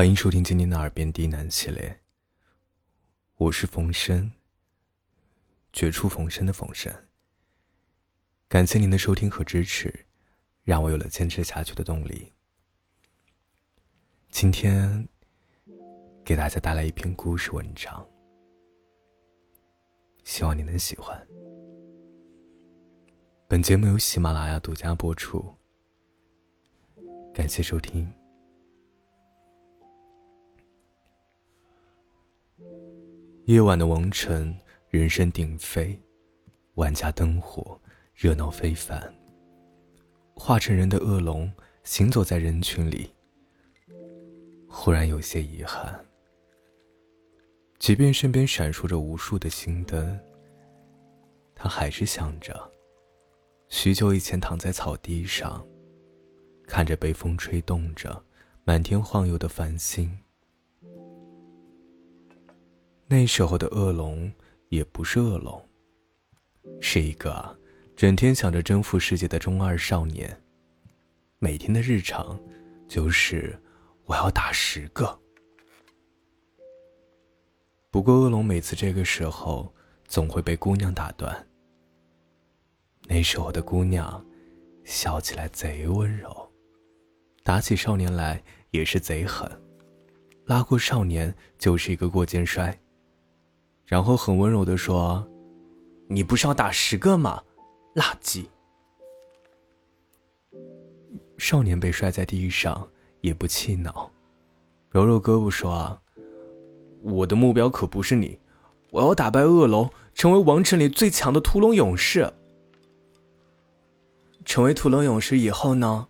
欢迎收听今天的《耳边低喃》系列，我是冯生，绝处逢生的冯生。感谢您的收听和支持，让我有了坚持下去的动力。今天给大家带来一篇故事文章，希望你能喜欢。本节目由喜马拉雅独家播出，感谢收听。夜晚的王城，人声鼎沸，万家灯火，热闹非凡。化成人的恶龙行走在人群里，忽然有些遗憾。即便身边闪烁着无数的星灯，他还是想着许久以前躺在草地上，看着被风吹动着、满天晃悠的繁星。那时候的恶龙也不是恶龙，是一个整天想着征服世界的中二少年。每天的日常就是我要打十个。不过恶龙每次这个时候总会被姑娘打断。那时候的姑娘笑起来贼温柔，打起少年来也是贼狠，拉过少年就是一个过肩摔。然后很温柔的说：“你不是要打十个吗？垃圾！”少年被摔在地上，也不气恼，揉揉胳膊说：“我的目标可不是你，我要打败恶龙，成为王城里最强的屠龙勇士。成为屠龙勇士以后呢？”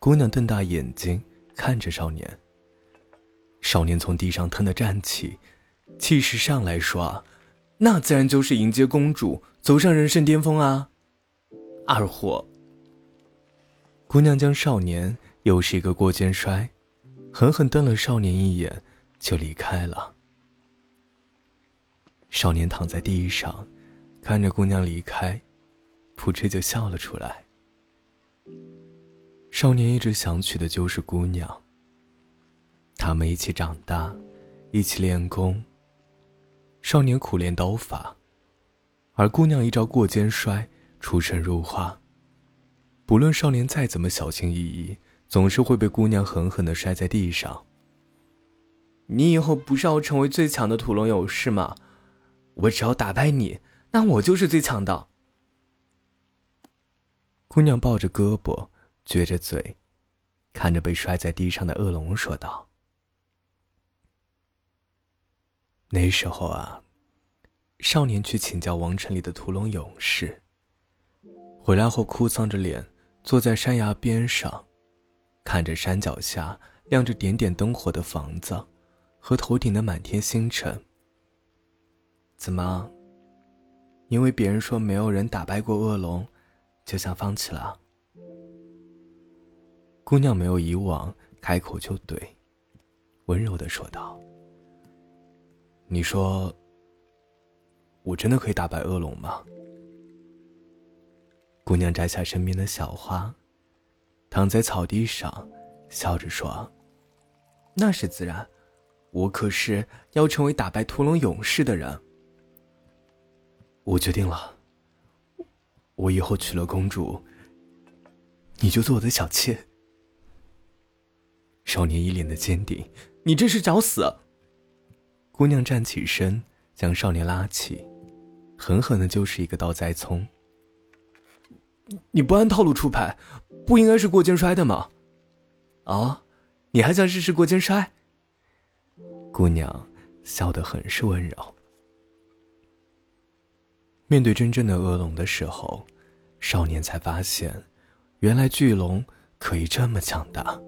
姑娘瞪大眼睛看着少年。少年从地上腾的站起。气势上来说，那自然就是迎接公主，走上人生巅峰啊！二货。姑娘将少年又是一个过肩摔，狠狠瞪了少年一眼，就离开了。少年躺在地上，看着姑娘离开，扑哧就笑了出来。少年一直想娶的就是姑娘。他们一起长大，一起练功。少年苦练刀法，而姑娘一招过肩摔，出神入化。不论少年再怎么小心翼翼，总是会被姑娘狠狠的摔在地上。你以后不是要成为最强的屠龙勇士吗？我只要打败你，那我就是最强的。姑娘抱着胳膊，撅着嘴，看着被摔在地上的恶龙说道。那时候啊，少年去请教王城里的屠龙勇士。回来后，哭丧着脸坐在山崖边上，看着山脚下亮着点点灯火的房子，和头顶的满天星辰。怎么？因为别人说没有人打败过恶龙，就想放弃了？姑娘没有以往开口就怼，温柔的说道。你说，我真的可以打败恶龙吗？姑娘摘下身边的小花，躺在草地上，笑着说：“那是自然，我可是要成为打败屠龙勇士的人。我决定了，我以后娶了公主，你就做我的小妾。”少年一脸的坚定：“你这是找死！”姑娘站起身，将少年拉起，狠狠的就是一个倒栽葱。你不按套路出牌，不应该是过肩摔的吗？啊，你还想试试过肩摔？姑娘笑得很是温柔。面对真正的恶龙的时候，少年才发现，原来巨龙可以这么强大。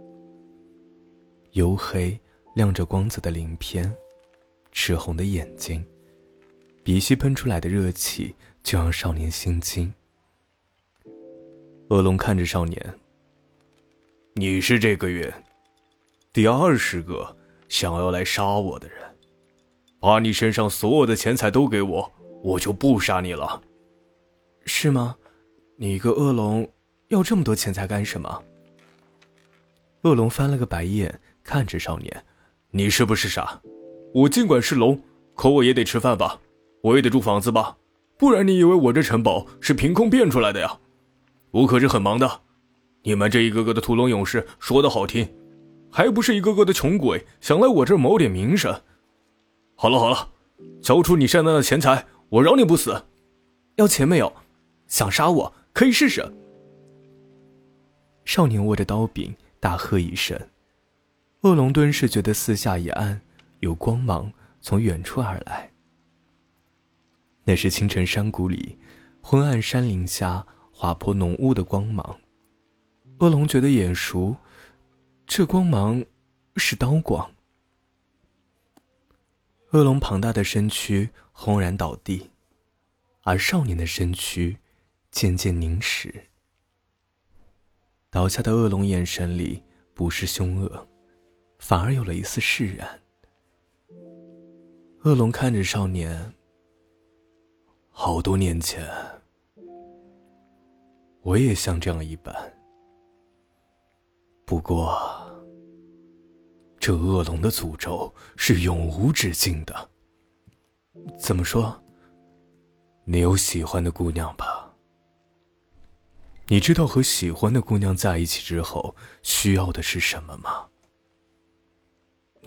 黝黑、亮着光泽的鳞片。赤红的眼睛，鼻息喷出来的热气就让少年心惊。恶龙看着少年：“你是这个月第二十个想要来杀我的人，把你身上所有的钱财都给我，我就不杀你了。”是吗？你一个恶龙要这么多钱财干什么？恶龙翻了个白眼，看着少年：“你是不是傻？我尽管是龙，可我也得吃饭吧，我也得住房子吧，不然你以为我这城堡是凭空变出来的呀？我可是很忙的。你们这一个个的屠龙勇士说的好听，还不是一个个的穷鬼想来我这儿谋点名声？好了好了，交出你身上的钱财，我饶你不死。要钱没有？想杀我可以试试。”少年握着刀柄，大喝一声。恶龙顿时觉得四下一暗，有光芒从远处而来。那是清晨山谷里，昏暗山林下划破浓雾的光芒。恶龙觉得眼熟，这光芒是刀光。恶龙庞大的身躯轰然倒地，而少年的身躯渐渐凝实。倒下的恶龙眼神里不是凶恶，反而有了一丝释然。恶龙看着少年，好多年前，我也像这样一般。不过，这恶龙的诅咒是永无止境的。怎么说？你有喜欢的姑娘吧？你知道和喜欢的姑娘在一起之后需要的是什么吗？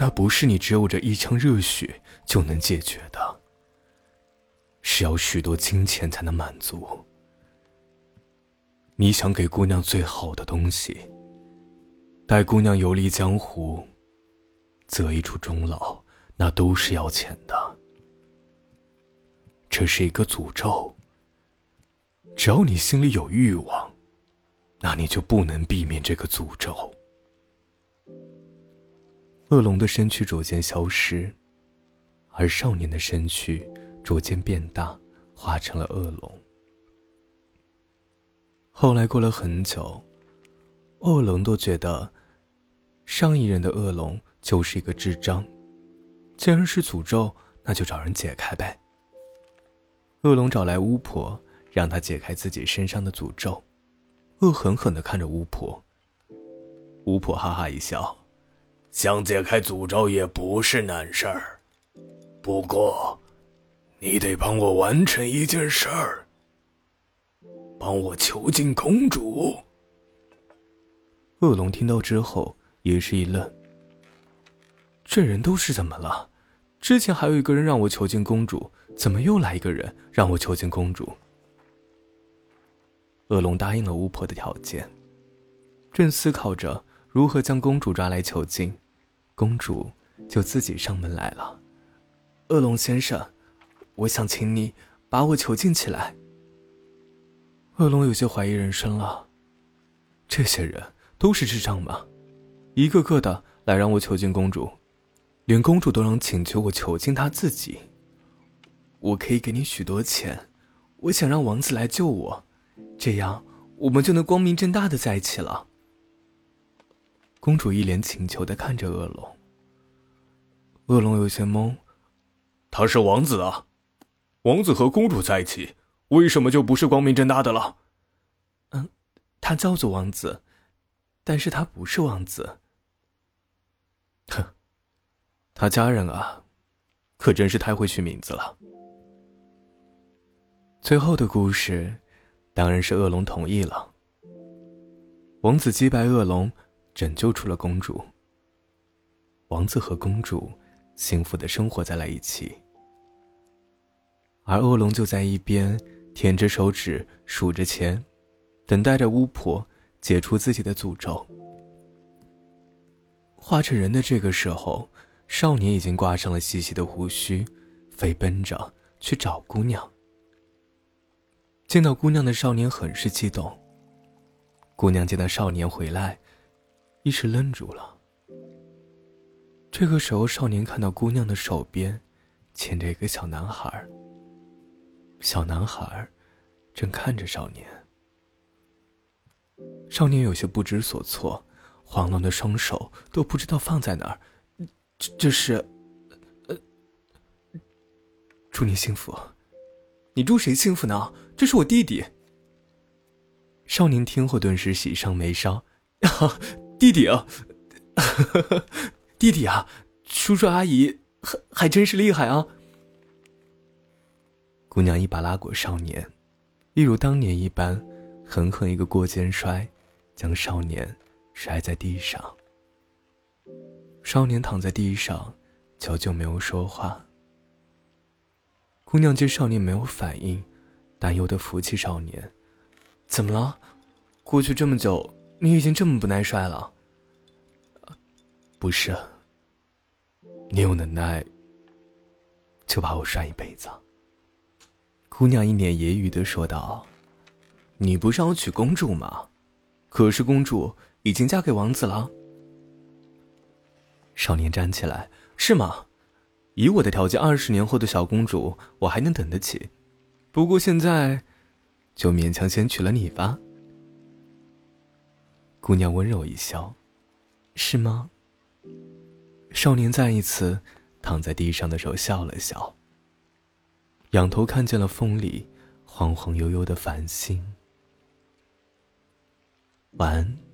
那不是你只有这一腔热血就能解决的，是要许多金钱才能满足。你想给姑娘最好的东西，带姑娘游历江湖，择一处终老，那都是要钱的。这是一个诅咒。只要你心里有欲望，那你就不能避免这个诅咒。恶龙的身躯逐渐消失，而少年的身躯逐渐变大，化成了恶龙。后来过了很久，恶龙都觉得上一任的恶龙就是一个智障。既然是诅咒，那就找人解开呗。恶龙找来巫婆。让她解开自己身上的诅咒，恶狠狠地看着巫婆。巫婆哈哈一笑：“想解开诅咒也不是难事儿，不过，你得帮我完成一件事儿，帮我囚禁公主。”恶龙听到之后也是一愣：“这人都是怎么了？之前还有一个人让我囚禁公主，怎么又来一个人让我囚禁公主？”恶龙答应了巫婆的条件，正思考着如何将公主抓来囚禁，公主就自己上门来了。恶龙先生，我想请你把我囚禁起来。恶龙有些怀疑人生了，这些人都是智障吗？一个个的来让我囚禁公主，连公主都能请求我囚禁她自己。我可以给你许多钱，我想让王子来救我。这样，我们就能光明正大的在一起了。公主一脸请求的看着恶龙。恶龙有些懵，他是王子啊，王子和公主在一起，为什么就不是光明正大的了？嗯，他叫做王子，但是他不是王子。哼，他家人啊，可真是太会取名字了。最后的故事。当然是恶龙同意了。王子击败恶龙，拯救出了公主。王子和公主幸福的生活在了一起，而恶龙就在一边舔着手指数着钱，等待着巫婆解除自己的诅咒。化成人的这个时候，少年已经挂上了细细的胡须，飞奔着去找姑娘。见到姑娘的少年很是激动。姑娘见到少年回来，一时愣住了。这个时候，少年看到姑娘的手边牵着一个小男孩。小男孩正看着少年。少年有些不知所措，慌乱的双手都不知道放在哪儿。这这是，呃，祝你幸福。你祝谁幸福呢？这是我弟弟。少年听后顿时喜上眉梢，弟弟啊，弟弟啊，叔叔阿姨还还真是厉害啊！姑娘一把拉过少年，一如当年一般，狠狠一个过肩摔，将少年摔在地上。少年躺在地上，久久没有说话。姑娘见少年没有反应，担忧的扶起少年：“怎么了？过去这么久，你已经这么不耐摔了？”不是，你有能耐，就把我摔一辈子。姑娘一脸揶揄的说道：“你不是要娶公主吗？可是公主已经嫁给王子了。”少年站起来：“是吗？以我的条件，二十年后的小公主我还能等得起。不过现在，就勉强先娶了你吧。”姑娘温柔一笑：“是吗？”少年再一次躺在地上的时候笑了笑，仰头看见了风里晃晃悠悠的繁星。晚安。